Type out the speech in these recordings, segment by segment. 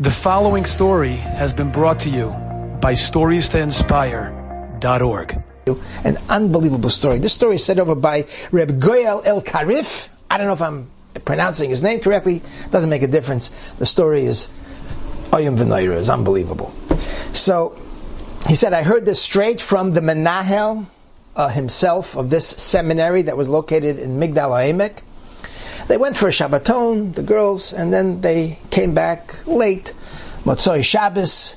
The following story has been brought to you by StoriesToInspire.org. An unbelievable story. This story is said over by Reb Goyal El Karif. I don't know if I'm pronouncing his name correctly. Doesn't make a difference. The story is Oyam V'Noira. is unbelievable. So he said, I heard this straight from the Menahel uh, himself of this seminary that was located in Migdal HaEmek. They went for a Shabbaton, the girls, and then they came back late, Motzoi Shabbos,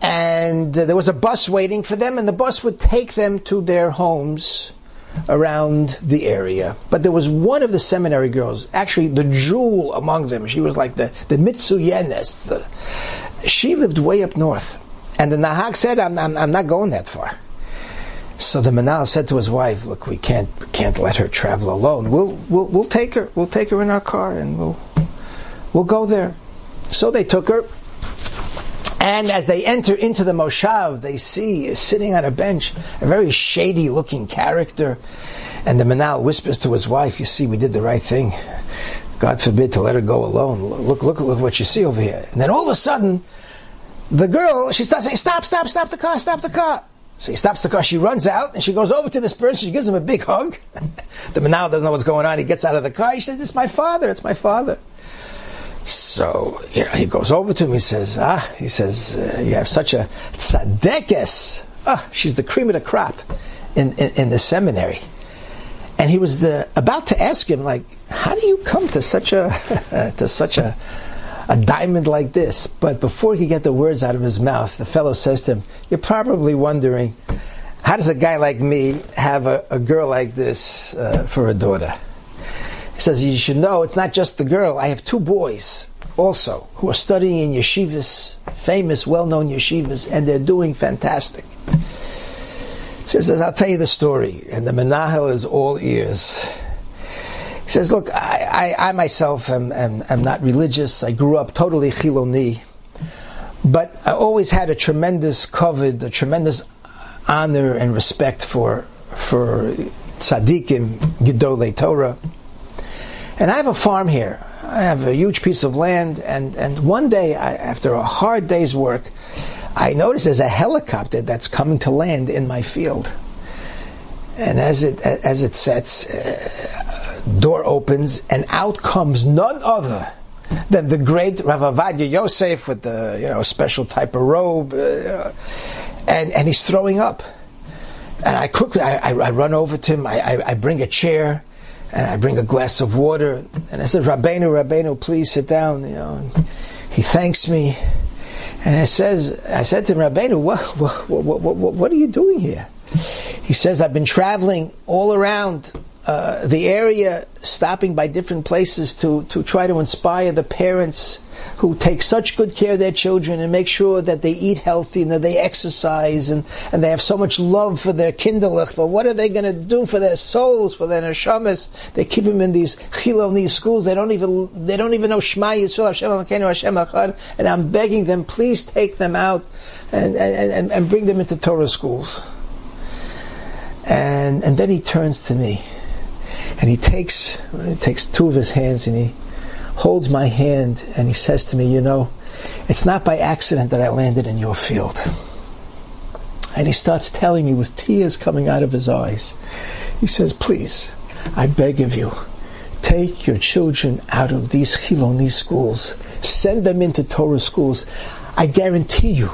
and uh, there was a bus waiting for them, and the bus would take them to their homes around the area. But there was one of the seminary girls, actually the jewel among them. She was like the, the Mitsuyenes. The, she lived way up north. And the Nahag said, I'm, I'm, I'm not going that far. So the Menahel said to his wife, "Look, we can't can't let her travel alone. We'll we'll we'll take her. We'll take her in our car, and we'll we'll go there." So they took her, and as they enter into the moshav, they see sitting on a bench a very shady looking character, and the Menahel whispers to his wife, "You see, we did the right thing. God forbid to let her go alone. Look look look what you see over here." And then all of a sudden, the girl she starts saying, "Stop! Stop! Stop the car! Stop the car!" So he stops the car, she runs out, and she goes over to this person, she gives him a big hug. the Menahel doesn't know what's going on, he gets out of the car, he says, This is my father, it's my father. So, you know, he goes over to him, he says, Ah, he says, uh, You have such a tzadekes. Ah, she's the cream of the crop in, in, in the seminary. And he was the, about to ask him, like, how do you come to such a to such a a diamond like this. But before he could get the words out of his mouth, the fellow says to him, You're probably wondering, how does a guy like me have a, a girl like this uh, for a daughter? He says, You should know it's not just the girl. I have two boys also who are studying in yeshivas, famous, well known yeshivas, and they're doing fantastic. He says, I'll tell you the story. And the Menahel is all ears. He says, "Look, I, I, I myself am, am, am, not religious. I grew up totally chiloni, but I always had a tremendous kavod, a tremendous honor and respect for for tzaddikim, gedolei Torah. And I have a farm here. I have a huge piece of land, and and one day, I, after a hard day's work, I notice there's a helicopter that's coming to land in my field. And as it as it sets, uh, door opens, and out comes none other than the great Rav Ovadia Yosef with the you know special type of robe, uh, and and he's throwing up. And I quickly I, I, I run over to him. I, I, I, bring a chair, and I bring a glass of water, and I said, Rabbeinu, Rabbeinu, please sit down. You know, he thanks me, and I says I said to him, Rabbeinu, what what, what, what, what are you doing here? He says, I've been traveling all around uh, the area, stopping by different places to, to try to inspire the parents who take such good care of their children and make sure that they eat healthy and that they exercise and, and they have so much love for their kinderlich. But what are they going to do for their souls, for their neshamas? They keep them in these chiloni schools. They don't even they don't even know Shema Yisrael Hashem Hashem. And I'm begging them, please take them out and, and, and, and bring them into Torah schools. And and then he turns to me and he takes he takes two of his hands and he holds my hand and he says to me, you know, it's not by accident that I landed in your field. And he starts telling me with tears coming out of his eyes. He says, please, I beg of you, take your children out of these Chiloni schools, send them into Torah schools. I guarantee you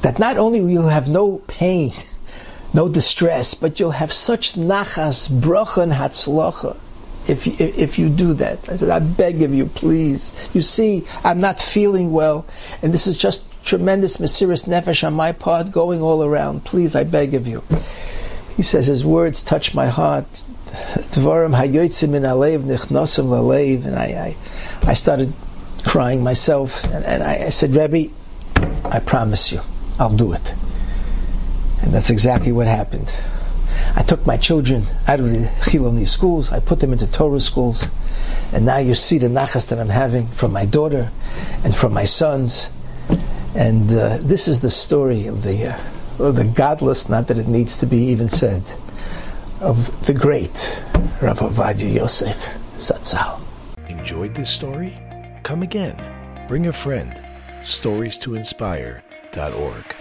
that not only will you have no pain, no distress, but you'll have such nachas, bracha, and if you, if you do that. I said, I beg of you, please. You see, I'm not feeling well, and this is just tremendous mesiris nefesh on my part going all around. Please, I beg of you. He says his words touch my heart. In and I, I, I started crying myself, and, and I, I said, Rebbe, I promise you, I'll do it. And that's exactly what happened. I took my children out of the Chiloni schools, I put them into Torah schools, and now you see the nachas that I'm having from my daughter and from my sons. And uh, this is the story of the, uh, of the gadlus, not that it needs to be even said, of the great Rav Ovadia Yosef Zatzal. Enjoyed this story? Come again. Bring a friend storiestoinspire.org.